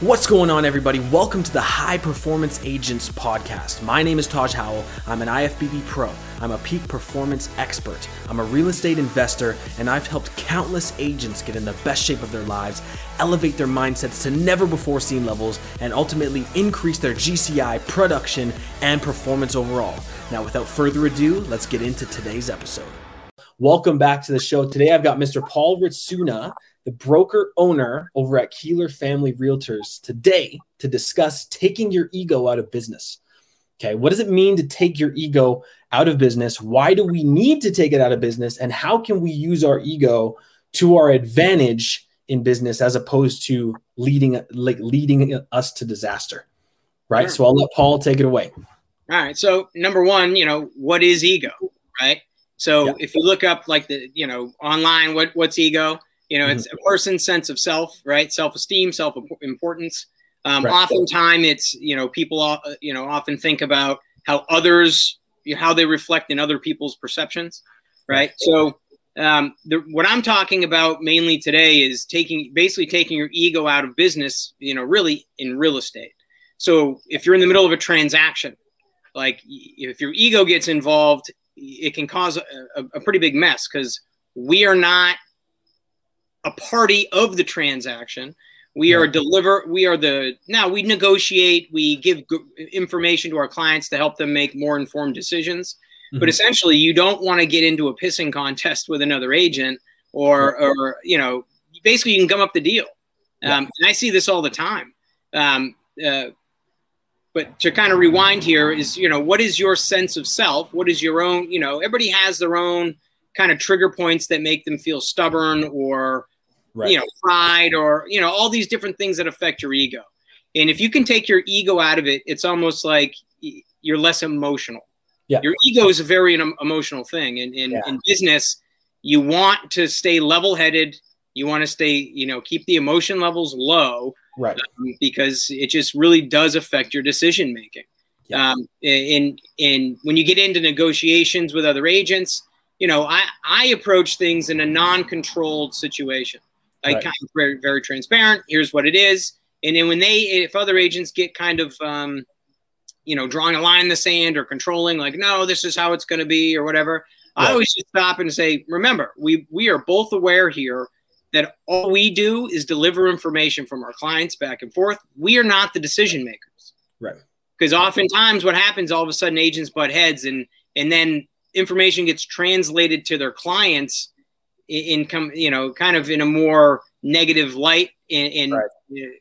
What's going on, everybody? Welcome to the High Performance Agents Podcast. My name is Taj Howell. I'm an IFBB pro. I'm a peak performance expert. I'm a real estate investor, and I've helped countless agents get in the best shape of their lives, elevate their mindsets to never before seen levels, and ultimately increase their GCI production and performance overall. Now, without further ado, let's get into today's episode. Welcome back to the show. Today, I've got Mr. Paul Ritsuna the broker owner over at Keeler Family Realtors today to discuss taking your ego out of business. Okay, what does it mean to take your ego out of business? Why do we need to take it out of business? And how can we use our ego to our advantage in business as opposed to leading like leading us to disaster? Right. Sure. So I'll let Paul take it away. All right. So number one, you know, what is ego? Right. So if you look up like the, you know, online, what what's ego? You know, it's mm-hmm. a person's sense of self, right? Self esteem, self importance. Um, right. Oftentimes, it's you know people uh, you know often think about how others how they reflect in other people's perceptions, right? So um, the, what I'm talking about mainly today is taking basically taking your ego out of business. You know, really in real estate. So if you're in the middle of a transaction, like if your ego gets involved, it can cause a, a, a pretty big mess because we are not a party of the transaction. We are deliver. We are the now we negotiate. We give information to our clients to help them make more informed decisions. Mm-hmm. But essentially, you don't want to get into a pissing contest with another agent, or or you know, basically you can gum up the deal. Yeah. Um, and I see this all the time. Um, uh, but to kind of rewind here is you know what is your sense of self? What is your own? You know, everybody has their own kind of trigger points that make them feel stubborn or right. you know pride or you know all these different things that affect your ego and if you can take your ego out of it it's almost like you're less emotional yeah. your ego is a very emotional thing and in, yeah. in business you want to stay level-headed you want to stay you know keep the emotion levels low right um, because it just really does affect your decision making yeah. um, and and when you get into negotiations with other agents you know i i approach things in a non-controlled situation like right. kind of very very transparent. Here's what it is, and then when they if other agents get kind of um, you know drawing a line in the sand or controlling like no this is how it's going to be or whatever, right. I always just stop and say remember we we are both aware here that all we do is deliver information from our clients back and forth. We are not the decision makers. Right. Because oftentimes what happens all of a sudden agents butt heads and and then information gets translated to their clients in come you know kind of in a more negative light and and, right.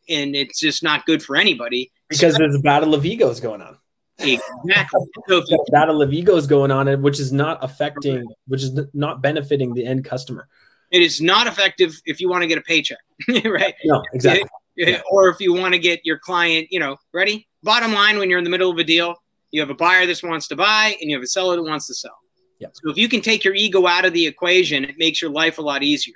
and it's just not good for anybody. Because there's a battle of egos going on. Exactly. So battle of egos going on which is not affecting which is not benefiting the end customer. It is not effective if you want to get a paycheck right? No exactly. Yeah. or if you want to get your client you know ready? Bottom line when you're in the middle of a deal you have a buyer that wants to buy and you have a seller that wants to sell yeah. So if you can take your ego out of the equation, it makes your life a lot easier.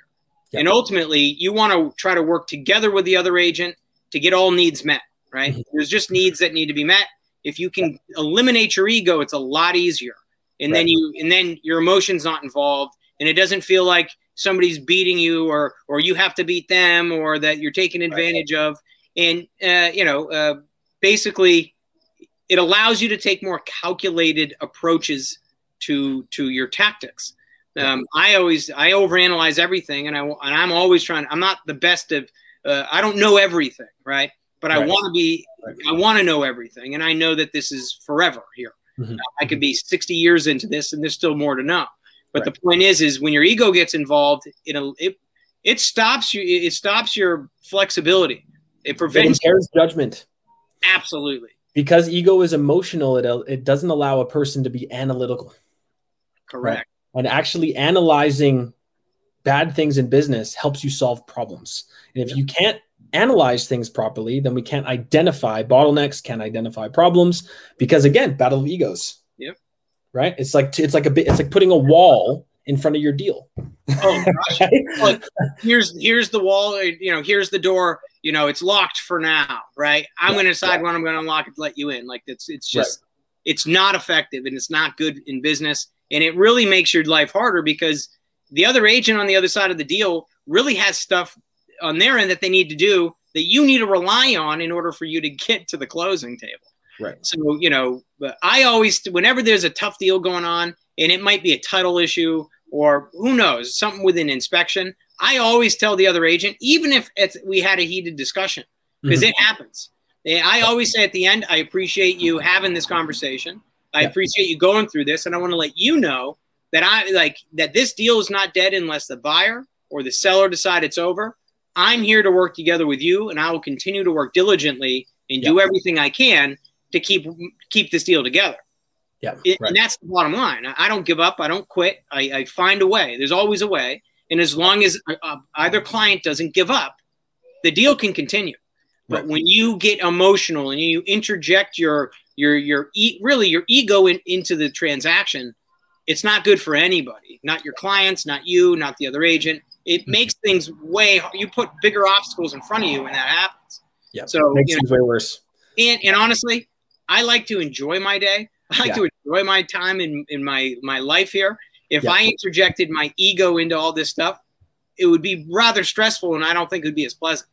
And ultimately, you want to try to work together with the other agent to get all needs met, right? Mm-hmm. There's just needs that need to be met. If you can eliminate your ego, it's a lot easier. And right. then you and then your emotions not involved and it doesn't feel like somebody's beating you or or you have to beat them or that you're taking advantage right. of and uh, you know uh, basically it allows you to take more calculated approaches to to your tactics. Um, I always I overanalyze everything, and I and I'm always trying. I'm not the best of. Uh, I don't know everything, right? But right. I want to be. Right. I want to know everything, and I know that this is forever here. Mm-hmm. I could be 60 years into this, and there's still more to know. But right. the point is, is when your ego gets involved, it it it stops you. It stops your flexibility. It prevents it impairs judgment. Absolutely. Because ego is emotional, it it doesn't allow a person to be analytical. Correct. Right? And actually analyzing bad things in business helps you solve problems. And if you can't analyze things properly, then we can't identify bottlenecks, can't identify problems because again, battle of egos. Yep. Right? It's like it's like a bit it's like putting a wall in front of your deal. Oh gosh. here's here's the wall, uh, you know, here's the door, you know, it's locked for now, right? I'm yeah, going to decide yeah. when I'm going to unlock it to let you in. Like it's it's just right. it's not effective and it's not good in business and it really makes your life harder because the other agent on the other side of the deal really has stuff on their end that they need to do that you need to rely on in order for you to get to the closing table. Right. So, you know, I always, whenever there's a tough deal going on and it might be a title issue or who knows, something with an inspection, I always tell the other agent, even if we had a heated discussion, because mm-hmm. it happens. I always say at the end, I appreciate you having this conversation. I yeah. appreciate you going through this. And I want to let you know that I like that this deal is not dead unless the buyer or the seller decide it's over. I'm here to work together with you and I will continue to work diligently and yeah. do everything I can to keep keep this deal together. Yeah, right. and that's the bottom line. I don't give up. I don't quit. I, I find a way. There's always a way, and as long as uh, either client doesn't give up, the deal can continue. But right. when you get emotional and you interject your your your e- really your ego in, into the transaction, it's not good for anybody. Not your clients, not you, not the other agent. It mm-hmm. makes things way. You put bigger obstacles in front of you when that happens. Yeah. So it makes you know, things way worse. And and honestly, I like to enjoy my day. I like yeah. to enjoy my time in, in my, my life here. If yeah. I interjected my ego into all this stuff, it would be rather stressful and I don't think it would be as pleasant.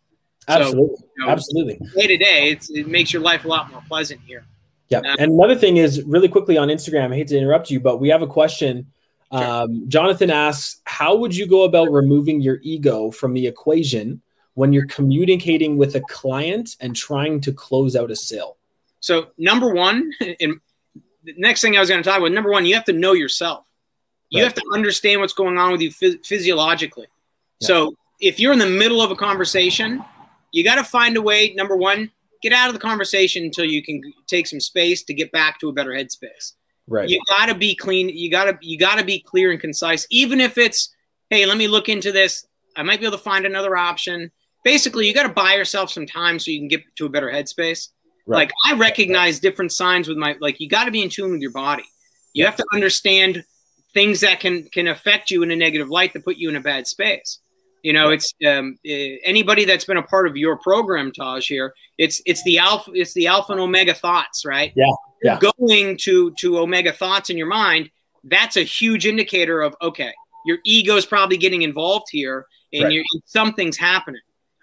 Absolutely. So, you know, Absolutely. Day to day, it makes your life a lot more pleasant here. Yeah. And another thing is really quickly on Instagram, I hate to interrupt you, but we have a question. Sure. Um, Jonathan asks, how would you go about removing your ego from the equation when you're communicating with a client and trying to close out a sale? So number one, and the next thing I was going to talk about, number one, you have to know yourself. You right. have to understand what's going on with you phys- physiologically. Yeah. So if you're in the middle of a conversation, you got to find a way. Number one, get out of the conversation until you can take some space to get back to a better headspace. Right. You got to be clean. You got to you got to be clear and concise. Even if it's, hey, let me look into this. I might be able to find another option. Basically, you got to buy yourself some time so you can get to a better headspace. Right. Like I recognize different signs with my like you got to be in tune with your body. You have to understand things that can can affect you in a negative light that put you in a bad space. You know, it's um, eh, anybody that's been a part of your program, Taj. Here, it's it's the alpha, it's the alpha and omega thoughts, right? Yeah, yeah. Going to to omega thoughts in your mind, that's a huge indicator of okay, your ego is probably getting involved here, and right. something's happening.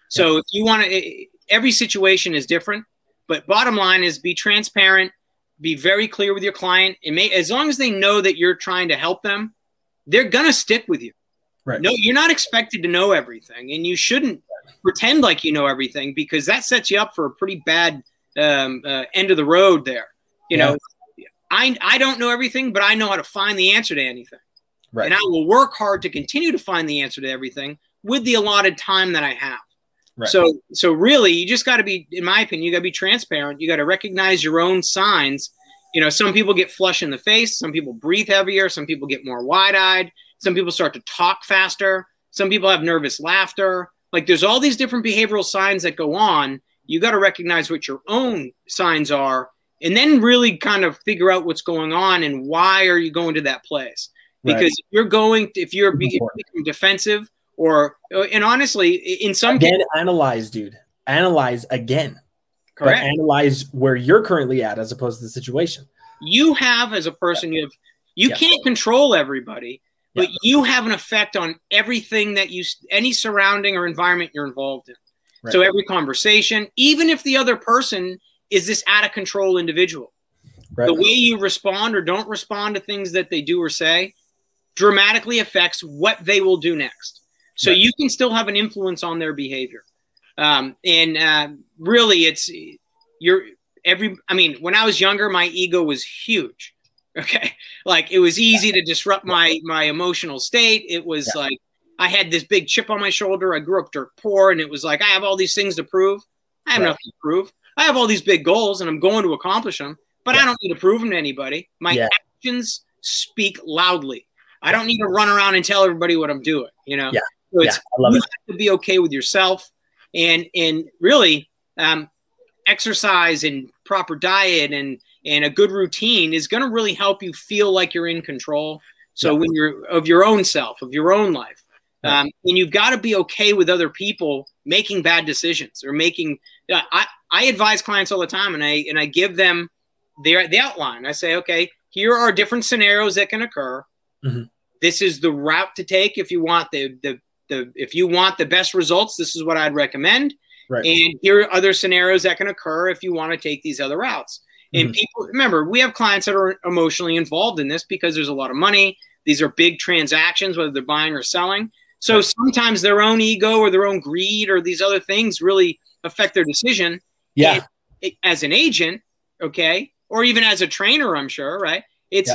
So yeah. if you want to, eh, every situation is different. But bottom line is be transparent, be very clear with your client. And may, as long as they know that you're trying to help them, they're gonna stick with you. Right. No, you're not expected to know everything, and you shouldn't pretend like you know everything because that sets you up for a pretty bad um, uh, end of the road there. You yeah. know, I I don't know everything, but I know how to find the answer to anything. Right. And I will work hard to continue to find the answer to everything with the allotted time that I have. Right. So so really you just got to be in my opinion you got to be transparent. You got to recognize your own signs. You know, some people get flush in the face, some people breathe heavier, some people get more wide-eyed, some people start to talk faster, some people have nervous laughter. Like there's all these different behavioral signs that go on. You got to recognize what your own signs are and then really kind of figure out what's going on and why are you going to that place. Because right. if you're going, if you're becoming defensive, or and honestly, in some again, cases, analyze, dude, analyze again. Correct. But analyze where you're currently at as opposed to the situation. You have as a person, you have you yeah. can't control everybody, but yeah. you have an effect on everything that you any surrounding or environment you're involved in. Right. So every conversation, even if the other person is this out of control individual, right. the way you respond or don't respond to things that they do or say dramatically affects what they will do next. So right. you can still have an influence on their behavior. Um, and uh, really, it's you're every. I mean, when I was younger, my ego was huge. Okay, like it was easy to disrupt my my emotional state. It was yeah. like I had this big chip on my shoulder. I grew up dirt poor, and it was like I have all these things to prove. I have right. nothing to prove. I have all these big goals, and I'm going to accomplish them, but yeah. I don't need to prove them to anybody. My yeah. actions speak loudly. I don't need to run around and tell everybody what I'm doing. You know. Yeah. So it's you it. have to be okay with yourself and and really um, exercise and proper diet and and a good routine is going to really help you feel like you're in control. So yeah. when you're of your own self, of your own life, um, and you've got to be okay with other people making bad decisions or making. Uh, I I advise clients all the time, and I and I give them the the outline. I say, okay, here are different scenarios that can occur. Mm-hmm. This is the route to take if you want the the the if you want the best results, this is what I'd recommend. Right. And here are other scenarios that can occur if you want to take these other routes. And mm-hmm. people remember, we have clients that are emotionally involved in this because there's a lot of money. These are big transactions, whether they're buying or selling. So right. sometimes their own ego or their own greed or these other things really affect their decision. Yeah. It, as an agent, okay, or even as a trainer, I'm sure, right? It's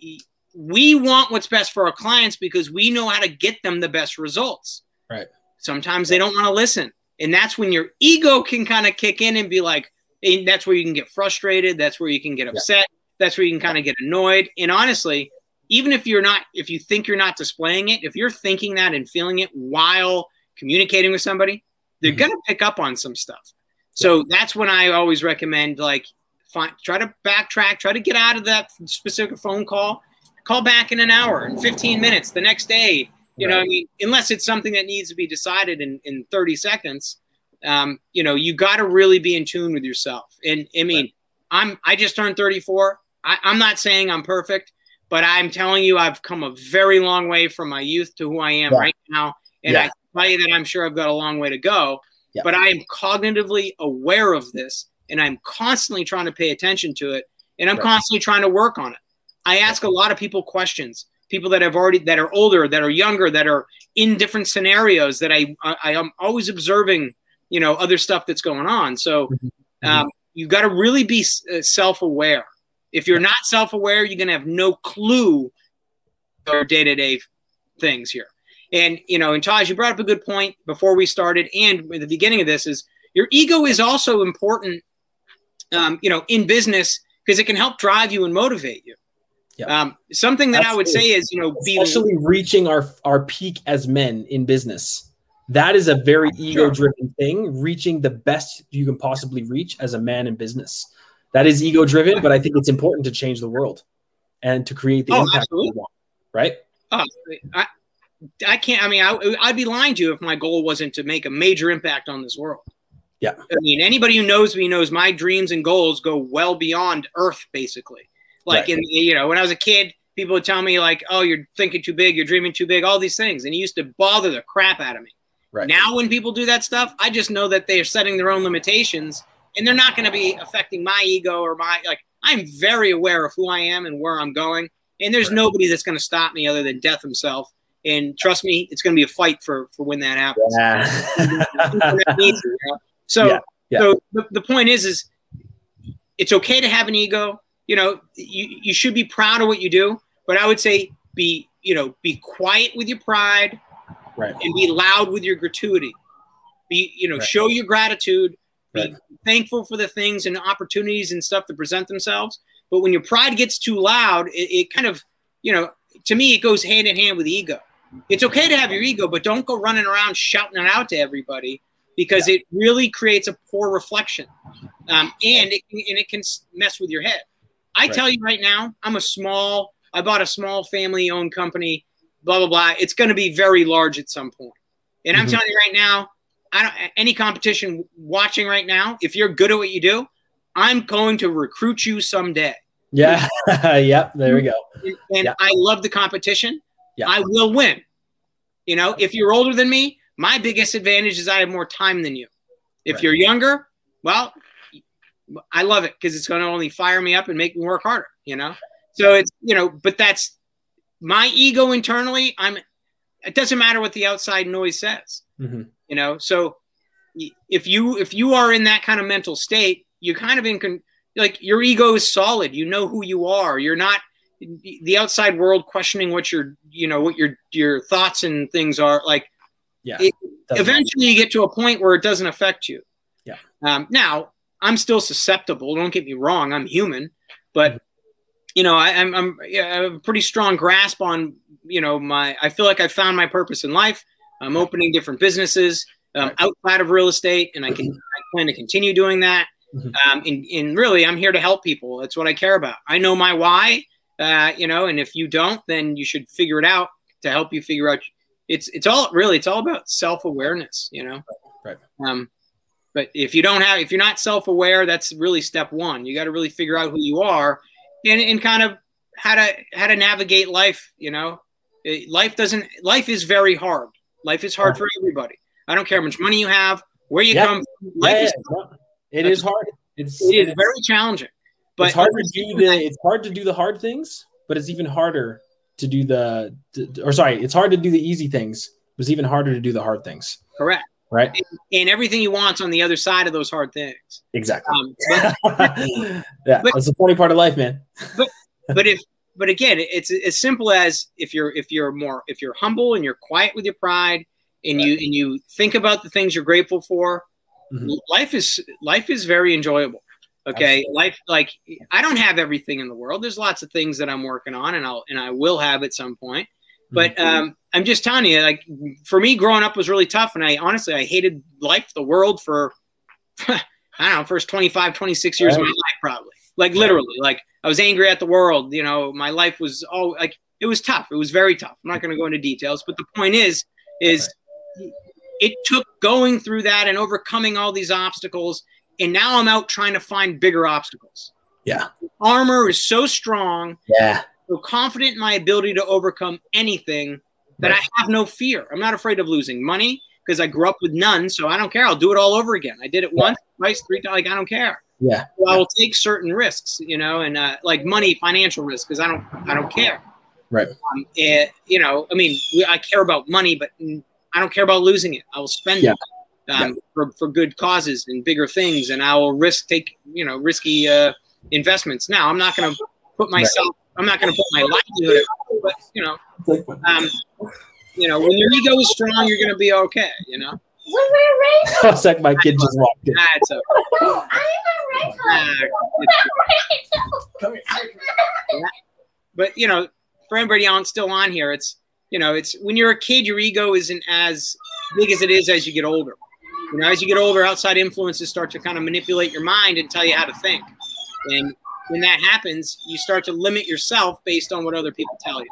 yep. we want what's best for our clients because we know how to get them the best results. Right. Sometimes they don't want to listen. And that's when your ego can kind of kick in and be like, and that's where you can get frustrated. That's where you can get upset. Yeah. That's where you can kind of get annoyed. And honestly, even if you're not, if you think you're not displaying it, if you're thinking that and feeling it while communicating with somebody, they're mm-hmm. going to pick up on some stuff. So that's when I always recommend like find, try to backtrack, try to get out of that specific phone call, call back in an hour in 15 minutes the next day. You right. know, I mean, unless it's something that needs to be decided in, in 30 seconds, um, you know, you got to really be in tune with yourself. And I mean, right. I'm, I just turned 34. I, I'm not saying I'm perfect, but I'm telling you, I've come a very long way from my youth to who I am yeah. right now. And yeah. I tell you that I'm sure I've got a long way to go, yeah. but I am cognitively aware of this and I'm constantly trying to pay attention to it and I'm right. constantly trying to work on it. I ask a lot of people questions, people that have already that are older, that are younger, that are in different scenarios that I I, I am always observing, you know, other stuff that's going on. So mm-hmm. mm-hmm. um, you got to really be uh, self-aware. If you're not self-aware, you're gonna have no clue your day-to-day things here. And you know, and Taj, you brought up a good point before we started, and at the beginning of this is your ego is also important um, you know, in business because it can help drive you and motivate you. Yeah. Um, something that Absolutely. I would say is, you know, especially be, reaching our our peak as men in business. That is a very ego driven thing. Reaching the best you can possibly reach as a man in business. That is ego driven, but I think it's important to change the world and to create the oh, impact we want. Right? Oh, I, I can't. I mean, I, I'd be lying to you if my goal wasn't to make a major impact on this world. Yeah. I mean, anybody who knows me knows my dreams and goals go well beyond Earth, basically. Like, right. in you know, when I was a kid, people would tell me like, "Oh, you're thinking too big, you're dreaming too big," all these things, and it used to bother the crap out of me. Right. Now, when people do that stuff, I just know that they are setting their own limitations, and they're not going to be affecting my ego or my like. I'm very aware of who I am and where I'm going, and there's right. nobody that's going to stop me other than death himself. And trust me, it's going to be a fight for for when that happens. Yeah. So, yeah, yeah. so the, the point is, is it's okay to have an ego. You know, you, you should be proud of what you do, but I would say be, you know, be quiet with your pride right. and be loud with your gratuity. Be, you know, right. show your gratitude, be right. thankful for the things and opportunities and stuff that present themselves. But when your pride gets too loud, it, it kind of, you know, to me, it goes hand in hand with ego. It's okay to have your ego, but don't go running around shouting it out to everybody because yeah. it really creates a poor reflection, um, and it and it can mess with your head. I right. tell you right now, I'm a small. I bought a small family-owned company. Blah blah blah. It's going to be very large at some point. and I'm mm-hmm. telling you right now, I don't any competition watching right now. If you're good at what you do, I'm going to recruit you someday. Yeah. yep. There we go. And, yep. I love the competition. Yeah. I will win. You know, if you're older than me, my biggest advantage is I have more time than you. If right. you're younger, well, I love it because it's going to only fire me up and make me work harder, you know? So it's, you know, but that's my ego internally. I'm, it doesn't matter what the outside noise says, mm-hmm. you know? So if you, if you are in that kind of mental state, you're kind of in, con- like your ego is solid. You know who you are. You're not the outside world questioning what your, you know, what your, your thoughts and things are like yeah. It, eventually, you get to a point where it doesn't affect you. Yeah. Um, now, I'm still susceptible. Don't get me wrong. I'm human, but mm-hmm. you know, I, am I'm, I'm yeah, I have a pretty strong grasp on you know my. I feel like I found my purpose in life. I'm opening different businesses um, outside of real estate, and I can I plan to continue doing that. Mm-hmm. Um, and, and really, I'm here to help people. That's what I care about. I know my why. Uh, you know, and if you don't, then you should figure it out to help you figure out it's it's all really it's all about self awareness, you know. Right. Um, but if you don't have if you're not self aware, that's really step one. You got to really figure out who you are, and and kind of how to how to navigate life. You know, it, life doesn't life is very hard. Life is hard oh. for everybody. I don't care how much money you have, where you Yeah. come from. Life Yeah, is yeah, It is hard. It's, it is it's- very challenging. But it's hard to do the it's hard to do the hard things, but it's even harder to do the to- or sorry, it's hard to do the easy things, but it's even harder to do the hard things. correct. Right? And everything you want's on the other side of those hard things. Exactly. Um, but, yeah, but- that's the funny part of life, man. but if but again, it's as simple as if you're if you're more if you're humble and you're quiet with your pride and you and you think about the things you're grateful for, Mhm. life is life is very enjoyable. Okay, Absolutely. life like I don't have everything in the world. There's lots of things that I'm working on, and I'll and I will have at some point. But Mhm. um, I'm just telling you, like for me, growing up was really tough, and I honestly I hated life, the world for I don't know, first 25, 26 years of my life, probably. Like literally, like I was angry at the world. You know, my life was all like it was tough. It was very tough. I'm not going to go into details, but the point is, is it took going through that and overcoming all these obstacles, and now I'm out trying to find bigger obstacles. Yeah. Armor is so strong, yeah. so confident in my ability to overcome anything that I have no fear. I'm not afraid of losing money because I grew up with none, so I don't care. I'll do it all over again. I did it Yeah. once, twice, three times. Like I don't care. Yeah. So I will take certain risks, you know, and uh, like money, financial risk, because I don't, I don't care. Right. Um, eh, you know, I mean, I care about money, but I don't care about losing it. I will spend Yeah. it um, for for good causes and bigger things, and I will risk take, you know, risky uh, investments. Now, I'm not going to put myself, I'm not going to put my livelihood, at, but you know, um, you know, when your ego is strong, you're going to be okay. You know, We're it's like my kid just walked in. ah, it's a, ah, it's- but you know, for everybody on still on here, it's you know, it's when you're a kid, your ego isn't as big as it is as you get older. You know, as you get older, outside influences start to kind of manipulate your mind and tell you how to think. And when that happens, you start to limit yourself based on what other people tell you.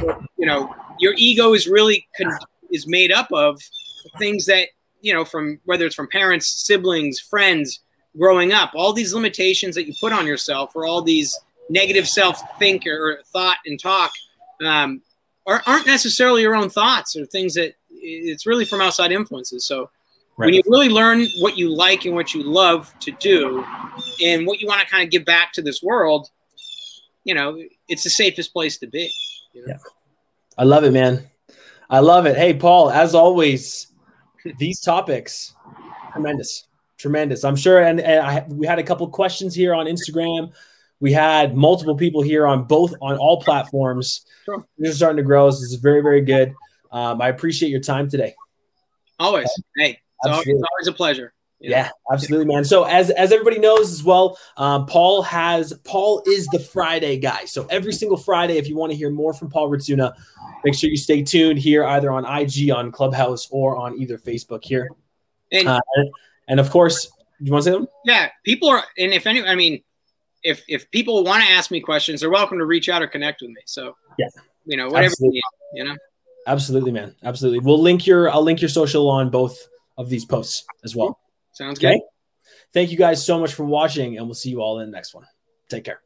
So, you know, your ego is really con- is made up of things that you know from whether it's from parents, siblings, friends, growing up. All these limitations that you put on yourself, or all these negative self think or thought and talk, um, are, aren't necessarily your own thoughts or things that it's really from outside influences. So when you really learn what you like and what you love to do and what you want to kind of give back to this world, you know, it's the safest place to be. You know? Yeah. I love it, man. I love it. Hey, Paul, as always, these topics, tremendous, tremendous. I'm sure. And, and I, we had a couple questions here on Instagram. We had multiple people here on both on all platforms. Sure. This is starting to grow. This is very, very good. Um, I appreciate your time today. Always. Hey, it's always, Absolutely. it's always a pleasure. know? Yeah, absolutely, man. So as as everybody knows as well, um, Paul has Paul is the Friday guy. So every single Friday, if you want to hear more from Paul Ritsuna, make sure you stay tuned here either on IG, on Clubhouse, or on either Facebook here. And Uh, and of course, you want to say them? yeah, people are, and if any, I mean, if if people want to ask me questions, they're welcome to reach out or connect with me. So Yeah. you know, whatever you need, you know. Absolutely, man. Absolutely. We'll link your I'll link your social on both of these posts as well. Sounds good. Thank you guys so much for watching, and we'll see you all in the next one. Take care.